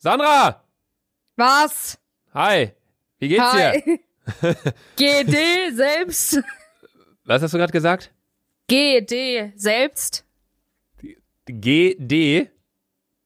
Sandra! Was? Hi! Wie geht's dir? Hi. GD selbst. Was hast du gerade gesagt? GD selbst. GD?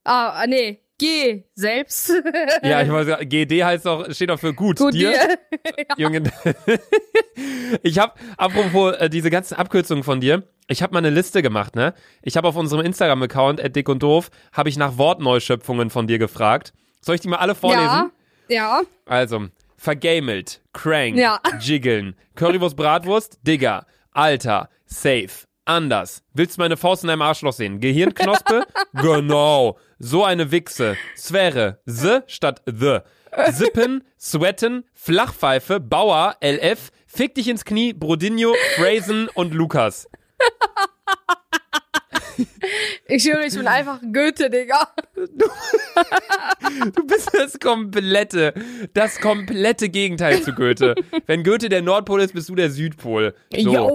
Ah, nee. G selbst. Ja, ich weiß, GD heißt doch, steht doch für gut. Gut dir? dir. Junge. ich habe, apropos äh, diese ganzen Abkürzungen von dir, ich habe mal eine Liste gemacht, ne? Ich habe auf unserem Instagram-Account, dick und doof, habe ich nach Wortneuschöpfungen von dir gefragt. Soll ich die mal alle vorlesen? Ja. Ja. Also, vergamelt, crank, Ja. jiggeln, Currywurst, Bratwurst, Digger, Alter, safe, anders. Willst du meine Faust in deinem Arschloch sehen? Gehirnknospe? genau. So eine Wichse. Sphäre, s statt the. Sippen, sweaten, Flachpfeife, Bauer, LF, Fick dich ins Knie, Brodinho, Phrasen und Lukas. Ich höre, ich bin einfach Goethe, Digga. Du bist das komplette, das komplette Gegenteil zu Goethe. Wenn Goethe der Nordpol ist, bist du der Südpol. So.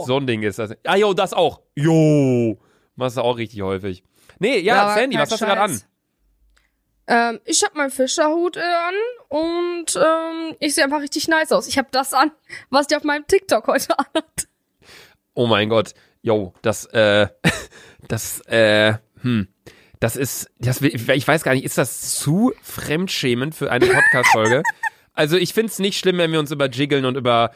Jo. So ein Ding ist das. Ah, jo, das auch. Jo. Machst du auch richtig häufig. Nee, ja, aber Sandy, was hast du gerade an? Ähm, ich hab meinen Fischerhut äh, an und ähm, ich sehe einfach richtig nice aus. Ich habe das an, was der auf meinem TikTok heute anhat. Oh mein Gott. Jo, das, äh, das, äh, hm. Das ist, das, ich weiß gar nicht, ist das zu fremdschämend für eine Podcast-Folge? also ich find's nicht schlimm, wenn wir uns über Jiggeln und über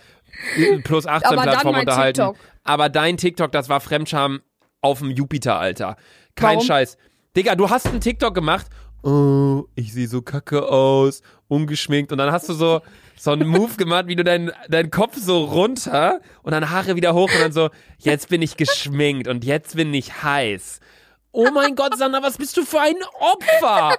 plus 18 Aber dann Plattformen mein unterhalten. TikTok. Aber dein TikTok, das war Fremdscham auf dem Jupiter, Alter. Kein Warum? Scheiß. Digga, du hast einen TikTok gemacht. Oh, ich sehe so kacke aus, ungeschminkt. Und dann hast du so, so einen Move gemacht, wie du deinen deinen Kopf so runter und dann Haare wieder hoch und dann so, jetzt bin ich geschminkt und jetzt bin ich heiß. Oh mein Gott, Sandra, was bist du für ein Opfer?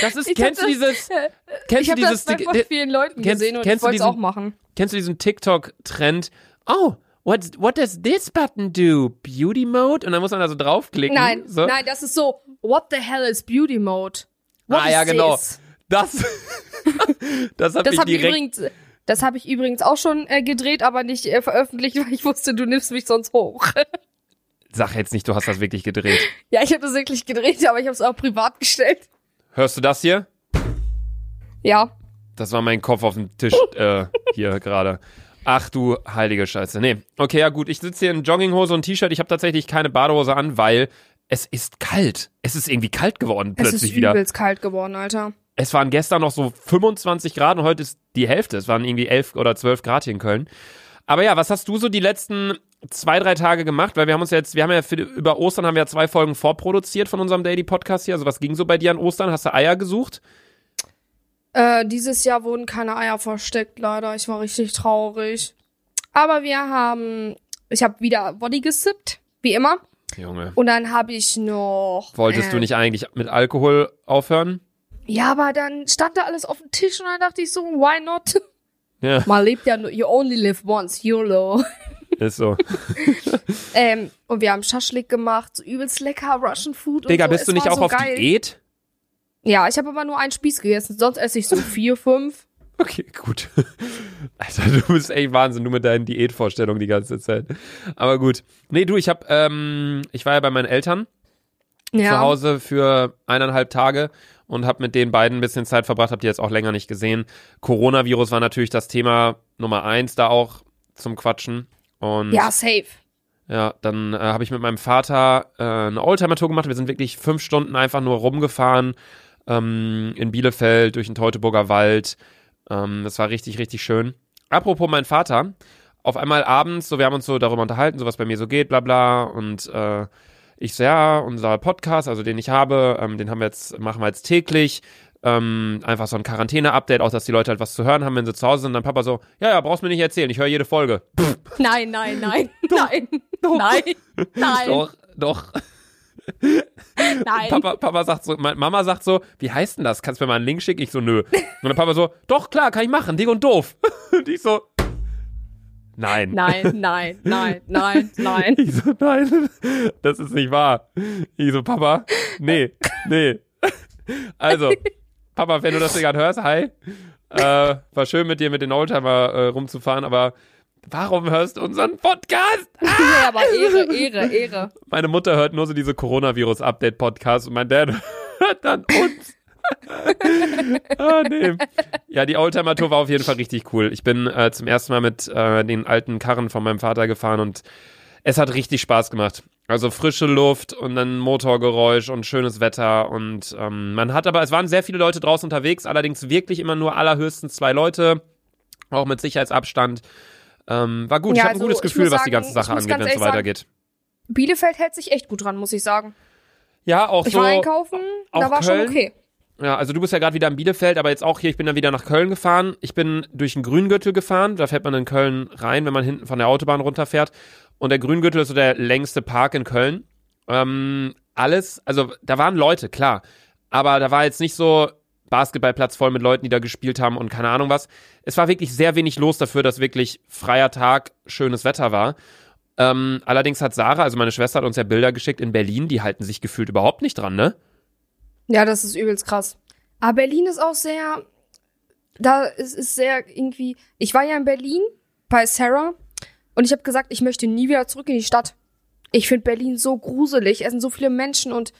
Das ist, Ich kennst hab du dieses, kennst du dieses, das bei vielen Leuten kennst- gesehen und ich wollte es auch machen. Kennst du diesen TikTok-Trend? Oh, what, what does this button do? Beauty Mode? Und dann muss man da so draufklicken. Nein, so. nein, das ist so, what the hell is Beauty Mode? What Ah, ja, genau. this? Das, das habe ich direkt. übrigens, das habe ich übrigens auch schon äh, gedreht, aber nicht äh, veröffentlicht, weil ich wusste, du nimmst mich sonst hoch. Sag jetzt nicht, du hast das wirklich gedreht. ja, ich habe das wirklich gedreht, aber ich habe es auch privat gestellt. Hörst du das hier? Ja, Das war mein Kopf auf dem Tisch äh, hier gerade. Ach du heilige Scheiße. Nee. Okay, ja gut. Ich sitze hier in Jogginghose und T-Shirt. Ich habe tatsächlich keine Badehose an, weil es ist kalt. Es ist irgendwie kalt geworden es plötzlich ist wieder. übelst kalt geworden, Alter. Es waren gestern noch so 25 Grad und heute ist die Hälfte. Es waren irgendwie 11 oder 12 Grad hier in Köln. Aber ja, was hast du so die letzten zwei, drei Tage gemacht? Weil wir haben uns jetzt, wir haben ja für, über Ostern haben wir ja zwei Folgen vorproduziert von unserem Daily Podcast hier. Also was ging so bei dir an Ostern? Hast du Eier gesucht? Äh, dieses Jahr wurden keine Eier versteckt, leider. Ich war richtig traurig. Aber wir haben, ich habe wieder Body gesippt, wie immer. Junge. Und dann habe ich noch. Wolltest äh, du nicht eigentlich mit Alkohol aufhören? Ja, aber dann stand da alles auf dem Tisch und dann dachte ich so, why not? Ja, Man lebt ja nur, you only live once, YOLO. Ist so. ähm, und wir haben Schaschlik gemacht, so übelst lecker Russian Food. Digga, so. bist du Es nicht war auch so auf geil. Diät? Ja, ich habe aber nur einen Spieß gegessen, sonst esse ich so vier, fünf. Okay, gut. Alter, du bist echt Wahnsinn, du mit deinen Diätvorstellungen die ganze Zeit. Aber gut. Nee, du, ich hab, ähm, ich war ja bei meinen Eltern Ja. zu Hause für eineinhalb Tage und habe mit den beiden ein bisschen Zeit verbracht, habe die jetzt auch länger nicht gesehen. Coronavirus war natürlich das Thema Nummer eins da auch zum Quatschen. Und Ja, safe. ja, dann äh, habe ich mit meinem Vater äh, eine Oldtimer-Tour gemacht. Wir sind wirklich fünf Stunden einfach nur rumgefahren ähm, in Bielefeld durch den Teutoburger Wald. Ähm, das war richtig, richtig schön. Apropos mein Vater, auf einmal abends, so wir haben uns so darüber unterhalten, so was bei mir so geht, bla bla. Und äh, ich so, ja, unser Podcast, also den ich habe, ähm, den haben wir jetzt, machen wir jetzt täglich. Ähm, einfach so ein Quarantäne-Update, auch dass die Leute halt was zu hören haben, wenn sie zu Hause sind. Und dann Papa so, ja, ja, brauchst mir nicht erzählen, ich höre jede Folge. Nein, nein, nein, nein, nein, nein, Doch, doch. nein. Papa, Papa sagt so, Ma- Mama sagt so, wie heißt denn das? Kannst du mir mal einen Link schicken? Ich so, nö. Und der Papa so, doch, klar, kann ich machen, dick und doof. Und ich so, nein. Nein, nein, nein, nein, nein. Ich so, nein, das ist nicht wahr. Ich so, Papa, nee, nee. Also, Papa, wenn du das gerade hörst, hi. Äh, war schön mit dir mit den Oldtimer äh, rumzufahren, aber warum hörst du unseren Podcast? Ja, aber Ehre, Ehre, Ehre. Meine Mutter hört nur so diese Coronavirus-Update-Podcasts und mein Dad hört dann uns. ah, nee. Ja, die Oldtimer-Tour war auf jeden Fall richtig cool. Ich bin äh, zum ersten Mal mit äh, den alten Karren von meinem Vater gefahren und es hat richtig Spaß gemacht. Also frische Luft und dann Motorgeräusch und schönes Wetter und ähm, man hat aber, es waren sehr viele Leute draußen unterwegs, allerdings wirklich immer nur allerhöchstens zwei Leute, auch mit Sicherheitsabstand. Ähm, war gut, Ja, ich habe also, ein gutes ich Gefühl, was die sagen, ganze ich Sache angeht, wenn es so ehrlich sagen, weitergeht. Bielefeld hält sich echt gut dran, muss ich sagen. Ja, auch Ich so. war einkaufen, da war Köln? schon okay. Ja, also du bist ja gerade wieder in Bielefeld, aber jetzt auch hier, ich bin dann wieder nach Köln gefahren. Ich bin durch den Grüngürtel gefahren, da fährt man in Köln rein, wenn man hinten von der Autobahn runterfährt. Und der Grüngürtel ist so der längste Park in Köln. Ähm, alles, also da waren Leute, klar. Aber da war jetzt nicht so Basketballplatz voll mit Leuten, die da gespielt haben und keine Ahnung was. Es war wirklich sehr wenig los dafür, dass wirklich freier Tag, schönes Wetter war. Ähm, allerdings hat Sarah, also meine Schwester, hat uns ja Bilder geschickt in Berlin, die halten sich gefühlt überhaupt nicht dran, ne? Ja, das ist übelst krass. Aber Berlin ist auch sehr, da ist, ist sehr irgendwie, ich war ja in Berlin bei Sarah und ich habe gesagt, ich möchte nie wieder zurück in die Stadt. Ich finde Berlin so gruselig, es sind so viele Menschen und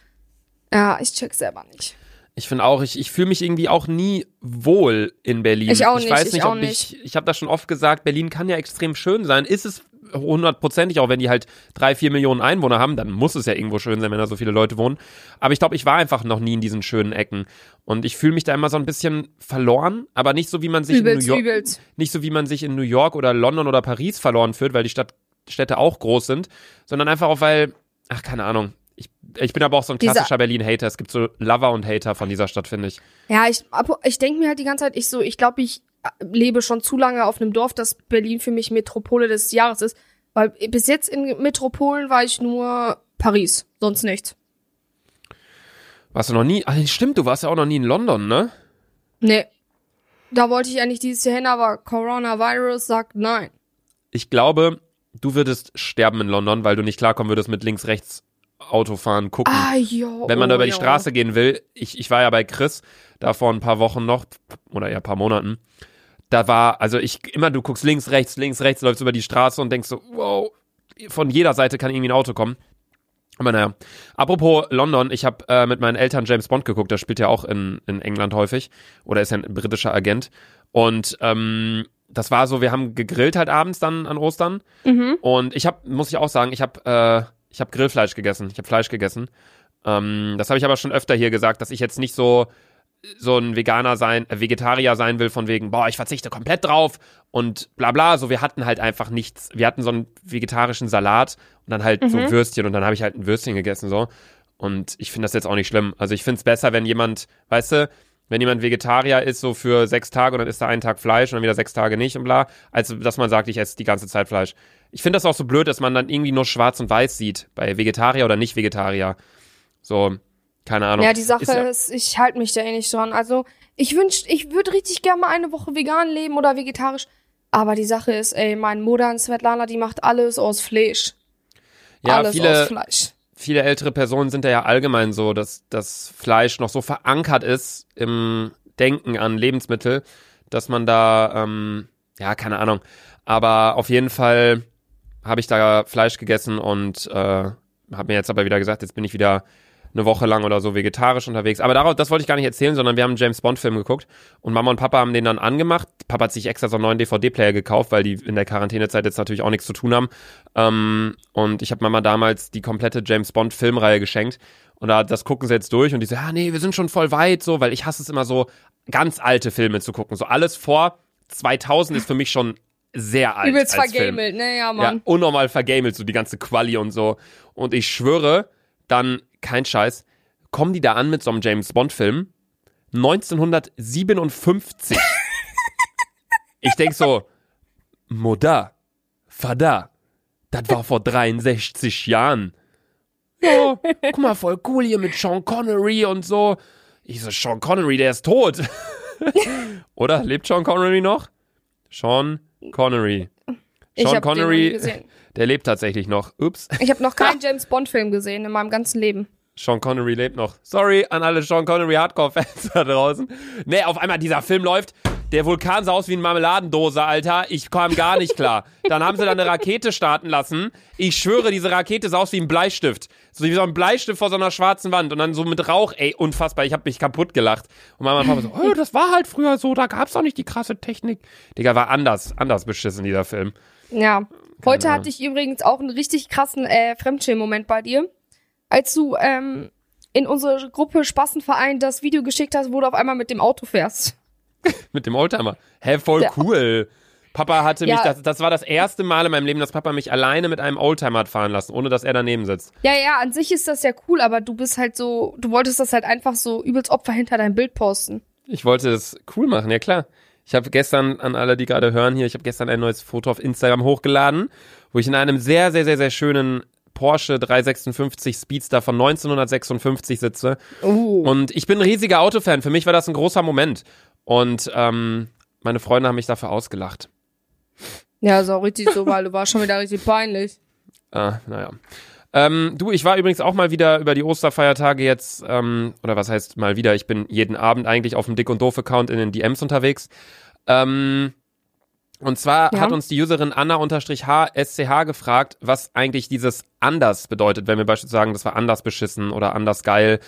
ja, ich check selber nicht. Ich finde auch, ich, ich fühle mich irgendwie auch nie wohl in Berlin. Ich auch ich nicht, weiß ich nicht, auch ob nicht. ich, ich habe das schon oft gesagt, Berlin kann ja extrem schön sein. Ist es hundertprozentig, auch wenn die halt drei, vier Millionen Einwohner haben, dann muss es ja irgendwo schön sein, wenn da so viele Leute wohnen. Aber ich glaube, ich war einfach noch nie in diesen schönen Ecken. Und ich fühle mich da immer so ein bisschen verloren, aber nicht so, wie man sich in Übelst, New York, übelst. nicht so, wie man sich in New York oder London oder Paris verloren fühlt, weil die Stadt, Städte auch groß sind, sondern einfach auch, weil, ach, keine Ahnung. Ich, ich bin aber auch so ein klassischer Berlin-Hater. Es gibt so Lover und Hater von dieser Stadt, finde ich. Ja, ich, ich denke mir halt die ganze Zeit, ich so, ich glaube, ich lebe schon zu lange auf einem Dorf, dass Berlin für mich Metropole des Jahres ist. Weil bis jetzt in Metropolen war ich nur Paris, sonst nichts. Warst du noch nie? Ach, stimmt, du warst ja auch noch nie in London, ne? Nee. Da wollte ich eigentlich dieses Jahr hin, aber Coronavirus sagt nein. Ich glaube, du würdest sterben in London, weil du nicht klarkommen würdest mit links-rechts Autofahren, gucken. Ah, jo. Wenn man da über die jo. Straße gehen will, ich, ich war ja bei Chris, da vor ein paar Wochen noch, oder ja, ein paar Monaten, da war, also ich, immer du guckst links, rechts, links, rechts, läufst über die Straße und denkst so, wow, von jeder Seite kann irgendwie ein Auto kommen. Aber naja, apropos London, ich habe äh, mit meinen Eltern James Bond geguckt, der spielt ja auch in, in England häufig, oder ist ja ein britischer Agent. Und ähm, das war so, wir haben gegrillt halt abends dann an Ostern. Mhm. Und ich habe, muss ich auch sagen, ich habe äh, ich habe Grillfleisch gegessen. Ich habe Fleisch gegessen. Ähm, das habe ich aber schon öfter hier gesagt, dass ich jetzt nicht so so ein Veganer sein, äh, Vegetarier sein will von wegen, boah, ich verzichte komplett drauf und bla bla. So, wir hatten halt einfach nichts. Wir hatten so einen vegetarischen Salat und dann halt so Mhm. Würstchen und dann habe ich halt ein Würstchen gegessen so. Und ich finde das jetzt auch nicht schlimm. Also ich finde es besser, wenn jemand, weißt du, wenn jemand Vegetarier ist, so für sechs Tage und dann isst er einen Tag Fleisch und dann wieder sechs Tage nicht und bla, als dass man sagt, ich esse die ganze Zeit Fleisch. Ich finde das auch so blöd, dass man dann irgendwie nur schwarz und weiß sieht, bei Vegetarier oder nicht Vegetarier. So, keine Ahnung. Ja, die Sache Ist ja- ist, ich halte mich da eh nicht dran. Also, ich wünsch, ich würde richtig gerne mal eine Woche vegan leben oder vegetarisch. Aber die Sache ist, ey, mein Mutter Svetlana, die macht alles aus Fleisch. ja, alles viele, aus Fleisch. viele ältere Personen sind da ja allgemein so, dass das Fleisch noch so verankert ist im Denken an Lebensmittel, dass man da, ähm, ja, keine Ahnung. Aber auf jeden Fall habe ich da Fleisch gegessen und äh, habe mir jetzt aber wieder gesagt, jetzt bin ich wieder eine Woche lang oder so vegetarisch unterwegs. Aber darauf, das wollte ich gar nicht erzählen, sondern wir haben einen James Bond Film geguckt und Mama und Papa haben den dann angemacht. Papa hat sich extra so einen neuen DVD-Player gekauft, weil die in der Quarantänezeit jetzt natürlich auch nichts zu tun haben. Ähm, und ich habe Mama damals die komplette James Bond Filmreihe geschenkt. Und da, das gucken sie jetzt durch und die so, ja, nee, wir sind schon voll weit, so, weil ich hasse es immer so, ganz alte Filme zu gucken. So alles vor 2000 ist für mich schon sehr alt. Übelst vergamelt, ne? Ja, Ja, Mann. unnormal vergamelt, so die ganze Quali und so. Und ich schwöre, dann, kein Scheiß, kommen die da an mit so einem James Bond-Film 1957. ich denk so, Mutter, Vater, das war vor 63 Jahren. Ja, guck mal, voll cool hier mit Sean Connery und so. Ich so, Sean Connery, der ist tot. Oder? Lebt Sean Connery noch? Sean Connery. Ich Sean Connery, gesehen. Der lebt tatsächlich noch. Ups. Ich habe noch keinen James Bond Film gesehen in meinem ganzen Leben. Sean Connery lebt noch. Sorry an alle Sean Connery Hardcore-Fans da draußen. Nee, auf einmal dieser Film läuft. Der Vulkan sah aus wie eine Marmeladendose, Alter. Ich kam gar nicht klar. Dann haben sie da eine Rakete starten lassen. Ich schwöre, diese Rakete sah aus wie ein Bleistift. So wie so ein Bleistift vor so einer schwarzen Wand. Und dann so mit Rauch, ey, unfassbar. Ich hab mich kaputt gelacht. Und und Papa so, oh, das war halt früher so, da gab's doch nicht die krasse Technik. Digga, war anders, anders beschissen, dieser Film. Ja. Heute Ahnung. hatte ich übrigens auch einen richtig krassen äh, Fremdschirm-Moment bei dir. Als du ähm, in unsere Gruppe Spassenverein das Video geschickt hast, wo du auf einmal mit dem Auto fährst. Mit dem Oldtimer. Hä, voll Der- cool. Papa hatte mich, Ja. das, das war das erste Mal in meinem Leben, dass Papa mich alleine mit einem Oldtimer hat fahren lassen, ohne dass er daneben sitzt. Ja, ja, an sich ist das ja cool, aber du bist halt so, du wolltest das halt einfach so übelst Opfer hinter deinem Bild posten. Ich wollte es cool machen, ja klar. Ich habe gestern, an alle, die gerade hören hier, ich habe gestern ein neues Foto auf Instagram hochgeladen, wo ich in einem sehr, sehr, sehr, sehr schönen Porsche 356 Speedster von 1956 sitze. Oh. Und ich bin ein riesiger Autofan. Für mich war das ein großer Moment. Und ähm, meine Freunde haben mich dafür ausgelacht. Ja, auch richtig so, weil du warst schon wieder richtig peinlich. Ah, naja. Ähm, du, ich war übrigens auch mal wieder über die Osterfeiertage jetzt, ähm, oder was heißt mal wieder, ich bin jeden Abend eigentlich auf dem Dick und Doof-Account in den DMs unterwegs. Ähm, und zwar Ja. hat uns die Userin Anna-HSCH gefragt, was eigentlich dieses anders bedeutet, wenn wir beispielsweise sagen, das war anders beschissen oder anders geil.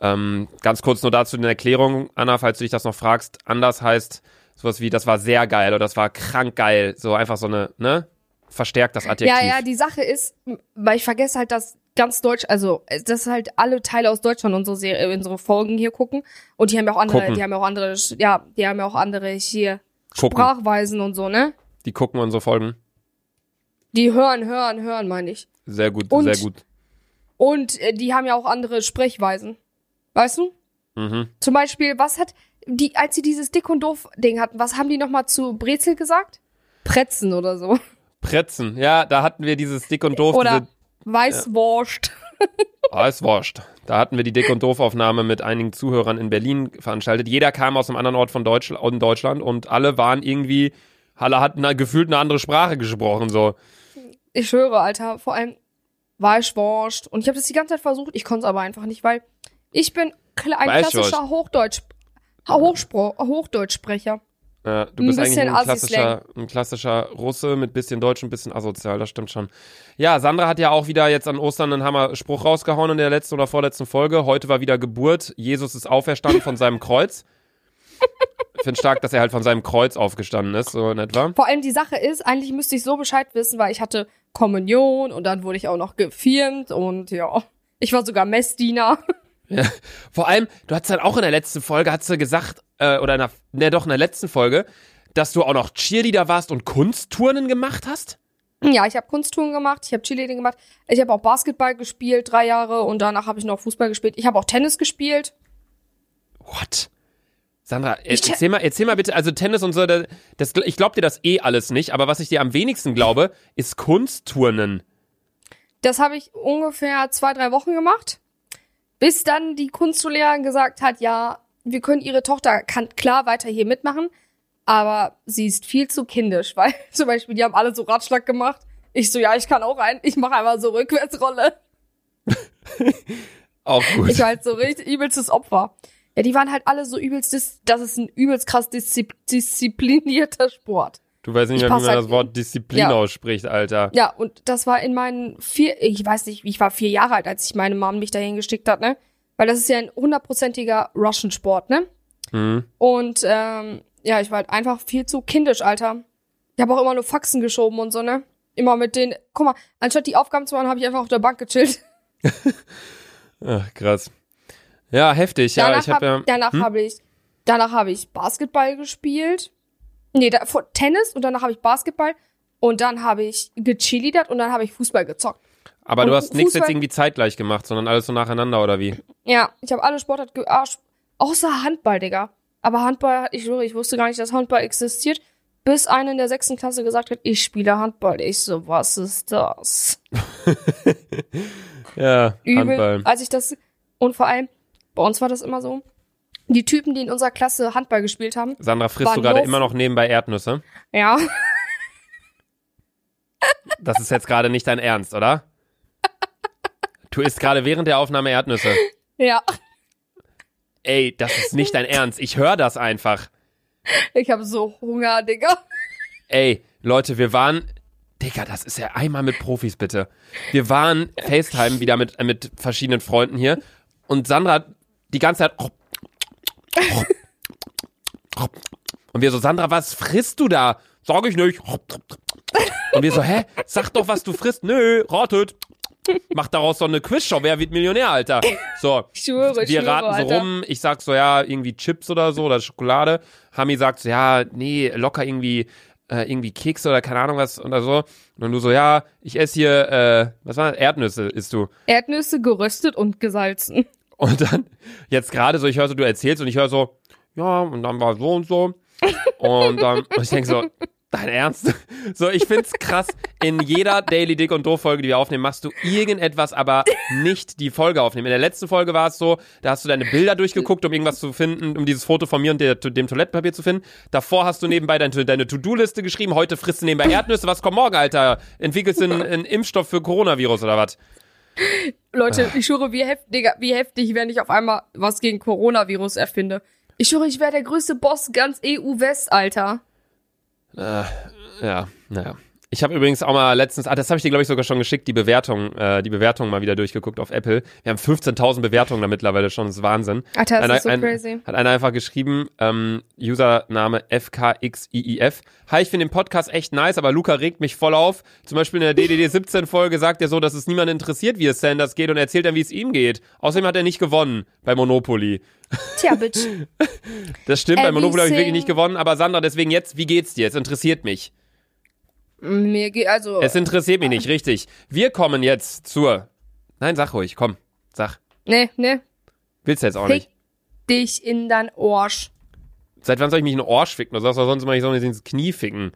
Ähm, ganz kurz nur dazu eine Erklärung, Anna, falls du dich das noch fragst. Anders heißt sowas wie, das war sehr geil oder das war krank geil. So einfach so eine, ne? Verstärkt das Adjektiv. Ja, ja, die Sache ist, weil ich vergesse halt, dass ganz Deutsch, also äh, dass halt alle Teile aus Deutschland unsere Serie, unsere Folgen hier gucken und die haben ja auch andere, Gucken. die haben ja auch andere, ja, die haben ja auch andere hier Gucken. Sprachweisen und so, ne? Die gucken unsere Folgen. Die hören, hören, hören, meine ich. Sehr gut, Und- sehr gut. Und äh, die haben ja auch andere Sprechweisen. Weißt du? Mhm. Zum Beispiel, was hat die, als sie dieses Dick und doof Ding hatten, was haben die nochmal zu Brezel gesagt? Pretzen oder so. Pretzen, ja, da hatten wir dieses Dick und Doof, Oder Weißwurst. ist wurscht. Da hatten wir die Dick und Doof-Aufnahme mit einigen Zuhörern in Berlin veranstaltet. Jeder kam aus einem anderen Ort von Deutsch, in Deutschland und alle waren irgendwie, alle hatten gefühlt eine andere Sprache gesprochen, so. Ich schwöre, Alter, vor allem Weißwurst. Und ich habe das die ganze Zeit versucht, ich konnte es aber einfach nicht, weil ich bin ein Weißwurst. klassischer Hochdeutsch, Hochspro Hochdeutschsprecher. Ja, du Ein bist eigentlich ein klassischer, ein klassischer Russe mit bisschen Deutsch und bisschen asozial, das stimmt schon. Ja, Sandra hat ja auch wieder jetzt an Ostern einen Hammer-Spruch rausgehauen in der letzten oder vorletzten Folge. Heute war wieder Geburt. Jesus ist auferstanden von seinem Kreuz. Ich finde stark, dass er halt von seinem Kreuz aufgestanden ist, so in etwa. Vor allem die Sache ist, eigentlich müsste ich so Bescheid wissen, weil ich hatte Kommunion und dann wurde ich auch noch gefirmt und ja, ich war sogar Messdiener. Ja. Vor allem, du hast dann auch in der letzten Folge, hast du gesagt, äh, oder in der, ne, doch in der letzten Folge, dass du auch noch Cheerleader warst und Kunstturnen gemacht hast? Ja, ich habe Kunsttouren gemacht, ich habe Cheerleading gemacht, ich habe auch Basketball gespielt, drei Jahre und danach habe ich noch Fußball gespielt. Ich habe auch Tennis gespielt. What? Sandra, Ich te- erzähl mal, erzähl mal bitte, also Tennis und so, das, das, ich glaube dir das eh alles nicht, aber was ich dir am wenigsten glaube, ist Kunstturnen. Das habe ich ungefähr zwei, drei Wochen gemacht, bis dann die Kunstschullehrerin gesagt hat, ja, wir können ihre Tochter kann klar weiter hier mitmachen, aber sie ist viel zu kindisch, weil zum Beispiel die haben alle so Ratschlag gemacht. Ich so, ja, ich kann auch rein, ich mache einmal so Rückwärtsrolle. Auch gut. Ich war halt so richtig übelstes Opfer. Ja, die waren halt alle so übelst, das ist ein übelst krass diszi disziplinierter Sport. Du weißt nicht ich mehr, wie man halt- das Wort Disziplin Ja. ausspricht, Alter. Ja, und das war in meinen vier, ich weiß nicht, ich war vier Jahre alt, als ich meine Mom mich dahin geschickt hat, ne? Weil das ist ja ein hundertprozentiger Russian-Sport, ne? Hm. Und ähm, ja, ich war halt einfach viel zu kindisch, Alter. Ich habe auch immer nur Faxen geschoben und so, ne? Immer mit den, guck mal, anstatt die Aufgaben zu machen, habe ich einfach auf der Bank gechillt. Ach, krass. Ja, heftig. Ja, danach ich habe ja. hab, danach Hm? habe ich, danach habe ich Basketball gespielt. Nee, da, vor, Tennis und danach habe ich Basketball und dann habe ich gechillidert und dann habe ich Fußball gezockt. Aber und du hast nichts jetzt irgendwie zeitgleich gemacht, sondern alles so nacheinander, oder wie? Ja, ich habe alle Sportarten ge ah, außer Handball, Digga. Aber Handball, ich schwöre, ich wusste gar nicht, dass Handball existiert, bis einer in der sechsten Klasse gesagt hat, ich spiele Handball. Ich so, was ist das? Ja, Übel, Handball. als ich das und vor allem bei uns war das immer so. Die Typen, die in unserer Klasse Handball gespielt haben, Sandra, frisst du gerade immer noch nebenbei Erdnüsse? ja, Das ist jetzt gerade nicht dein Ernst, oder? Du isst gerade während der Aufnahme Erdnüsse. ja, Ey, das ist nicht dein Ernst. Ich höre das einfach. Ich habe so Hunger, Digga. Ey, Leute, wir waren. Digga, das ist ja einmal mit Profis, bitte. Wir waren FaceTime wieder mit, äh, mit verschiedenen Freunden hier und Sandra hat die ganze Zeit. Und wir so, Sandra, was frisst du da? Sag ich nicht. Und wir so, hä? Sag doch, was du frisst. Nö, ratet. Mach daraus so eine Quizshow, wer wird Millionär, Alter? So, schwöre, wir schwöre, raten so Alter. rum. Ich sag so, ja, irgendwie Chips oder so oder Schokolade. Hami sagt so, ja, nee, locker irgendwie, äh, irgendwie Kekse oder keine Ahnung was oder so. Und du so, ja, ich esse hier, äh, was war das? Erdnüsse isst du. Erdnüsse geröstet und gesalzen. Und dann, jetzt gerade so, ich höre so, du erzählst und ich höre so, ja, und dann war so und so. Und dann, und ich denke so, dein Ernst? So, ich find's krass, in jeder Daily Dick und Doof Folge, die wir aufnehmen, machst du irgendetwas, aber nicht die Folge aufnehmen. In der letzten Folge war es so, da hast du deine Bilder durchgeguckt, um irgendwas zu finden, um dieses Foto von mir und der, dem Toilettenpapier zu finden. Davor hast du nebenbei deine, deine To-Do-Liste geschrieben, heute frisst du nebenbei Erdnüsse, was kommt morgen, Alter? Entwickelst du einen, einen Impfstoff für Coronavirus oder was? Leute, ich schwöre, wie heftig, Digga, wie heftig, wenn ich auf einmal was gegen Coronavirus erfinde. Ich schwöre, ich wäre der größte Boss ganz EU-West, Alter. Äh, ja, naja. Ich habe übrigens auch mal letztens, ah, das habe ich dir glaube ich sogar schon geschickt, die Bewertung, äh, die Bewertung mal wieder durchgeguckt auf Apple. Wir haben 15.000 Bewertungen da mittlerweile schon, das ist Wahnsinn. Alter, das Einer- ist so ein, crazy. Hat einer einfach geschrieben, ähm, Username FKXIIF. Hi, ich finde den Podcast echt nice, aber Luca regt mich voll auf. Zum Beispiel in der DDD 17 Folge sagt er so, dass es niemand interessiert, wie es Sanders geht und erzählt dann, wie es ihm geht. Außerdem hat er nicht gewonnen bei Monopoly. Tja, Bitch. Das stimmt, bei Monopoly habe ich wirklich Everything- nicht gewonnen, aber Sandra, deswegen jetzt, wie geht's dir? Es interessiert mich. Mir geht, also, Es interessiert mich nicht, richtig. Wir kommen jetzt zur. Nein, sag ruhig, komm. Sag. ne, ne, Willst du jetzt auch fick nicht. dich in dein Arsch. Seit wann soll ich mich in den Arsch ficken? Du sagst doch sonst immer, ich soll nicht ins Knie ficken.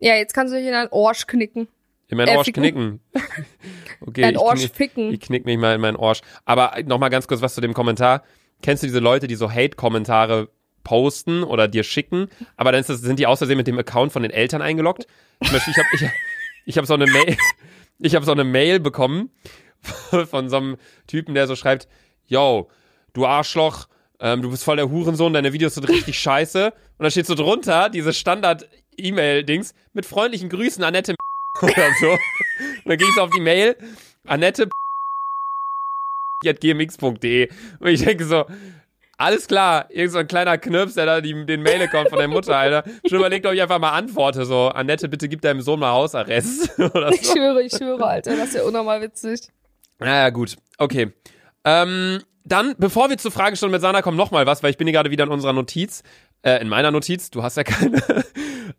Ja, jetzt kannst du dich in dein Arsch knicken. In meinen Äh, Arsch ficken. knicken. Okay, Dein ich, Arsch knick, ficken. ich knick mich mal in meinen Arsch. Aber nochmal ganz kurz was zu dem Kommentar. Kennst du diese Leute, die so Hate-Kommentare posten oder dir schicken, aber dann ist das, sind die aus Versehen mit dem Account von den Eltern eingeloggt? Zum Beispiel, ich habe ich, ich hab so eine Mail, ich habe so eine Mail bekommen von so einem Typen, der so schreibt, yo, du Arschloch, ähm, du bist voll der Hurensohn, deine Videos sind richtig scheiße. Und da steht so drunter, diese Standard-E-Mail-Dings, mit freundlichen Grüßen, Annette oder so. Und dann ging es auf die Mail, Annette gmx.de. Und ich denke so, alles klar, irgend so ein kleiner Knirps, der da die, den Mail-Account von der Mutter, Alter. Schon überlegt, ob ich einfach mal antworte, so, Annette, bitte gib deinem Sohn mal Hausarrest. oder Ich so. schwöre, ich schwöre, Alter, das ist ja unnormal witzig. Naja, gut, okay. Ähm, dann, bevor wir zur Fragestunde mit Sana kommen, noch mal was, weil ich bin hier gerade wieder in unserer Notiz, äh, in meiner Notiz, du hast ja keine.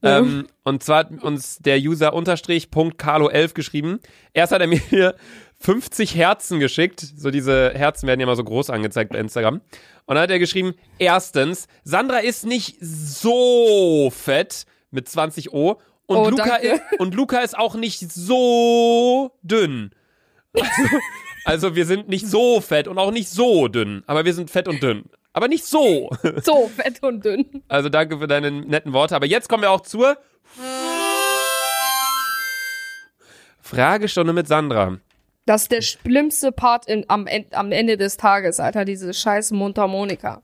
ähm, und zwar hat uns der User unterstrich Punkt Carlo 11 geschrieben. Erst hat er mir hier 50 Herzen geschickt. So diese Herzen werden ja mal so groß angezeigt bei Instagram. Und dann hat er geschrieben, erstens, Sandra ist nicht so fett mit 20 O und, Oh, Luca, ist, und Luca ist auch nicht so dünn. Also, also wir sind nicht so fett und auch nicht so dünn, aber wir sind fett und dünn. Aber nicht so. So, fett und dünn. Also danke für deine netten Worte. Aber jetzt kommen wir auch zur Fragestunde mit Sandra. Das ist der schlimmste Part in, am, am Ende des Tages, Alter, diese scheiß Mundharmonika.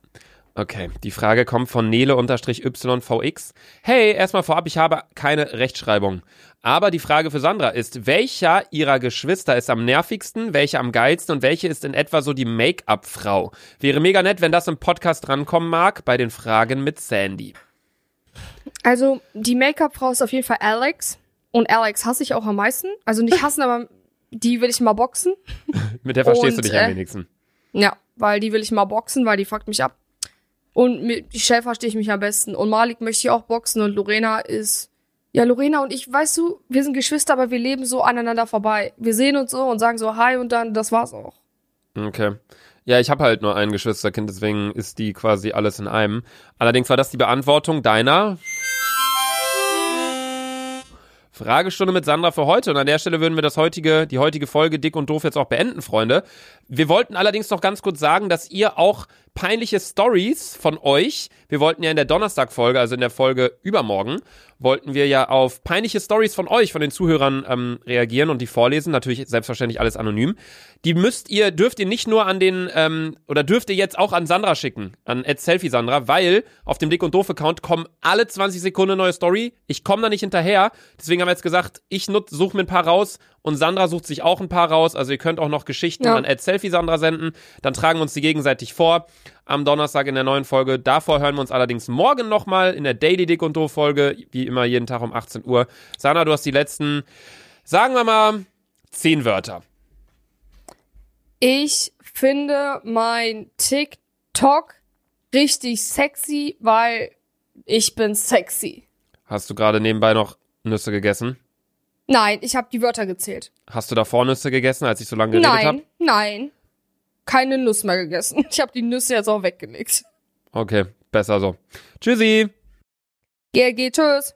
Okay, die Frage kommt von Nele-YVX. Hey, erstmal vorab, ich habe keine Rechtschreibung. Aber die Frage für Sandra ist, welcher ihrer Geschwister ist am nervigsten, welche am geilsten und welche ist in etwa so die Make-up-Frau? Wäre mega nett, wenn das im Podcast rankommen mag, bei den Fragen mit Sandy. Also, die Make-up-Frau ist auf jeden Fall Alex. Und Alex hasse ich auch am meisten. Also nicht hassen, aber die will ich mal boxen. Mit der verstehst Und, du dich am äh, wenigsten. Ja, weil die will ich mal boxen, weil die fuckt mich ab. Und mit Michelle verstehe ich mich am besten. Und Malik möchte ich auch boxen und Lorena ist. Ja, Lorena und ich, weißt du, wir sind Geschwister, aber wir leben so aneinander vorbei. Wir sehen uns so und sagen so Hi und dann, das war's auch. Okay. Ja, ich habe halt nur ein Geschwisterkind, deswegen ist die quasi alles in einem. Allerdings war das die Beantwortung deiner Fragestunde mit Sandra für heute. Und an der Stelle würden wir das heutige, die heutige Folge Dick und Doof jetzt auch beenden, Freunde. Wir wollten allerdings noch ganz kurz sagen, dass ihr auch peinliche Stories von euch, wir wollten ja in der Donnerstag-Folge, also in der Folge übermorgen, wollten wir ja auf peinliche Stories von euch, von den Zuhörern ähm, reagieren und die vorlesen. Natürlich selbstverständlich alles anonym. Die müsst ihr, dürft ihr nicht nur an den, ähm, oder dürft ihr jetzt auch an Sandra schicken, an Selfie Sandra, weil auf dem Dick und Doof Account kommen alle 20 Sekunden neue Story. Ich komme da nicht hinterher. Deswegen haben wir jetzt gesagt, ich suche mir ein paar raus und Sandra sucht sich auch ein paar raus. Also ihr könnt auch noch Geschichten ja. an Selfie Sandra senden. Dann tragen wir uns die gegenseitig vor am Donnerstag in der neuen Folge. Davor hören wir uns allerdings morgen nochmal in der Daily Dick und Doof Folge, wie immer jeden Tag um 18 Uhr. Sandra, du hast die letzten, sagen wir mal, zehn Wörter. Ich finde mein TikTok richtig sexy, weil ich bin sexy. Hast du gerade nebenbei noch Nüsse gegessen? Nein, ich habe die Wörter gezählt. Hast du davor Nüsse gegessen, als ich so lange geredet habe? Nein, hab? nein. Keine Nuss mehr gegessen. Ich habe die Nüsse jetzt auch weggelegt. Okay, besser so. Tschüssi. GG, tschüss.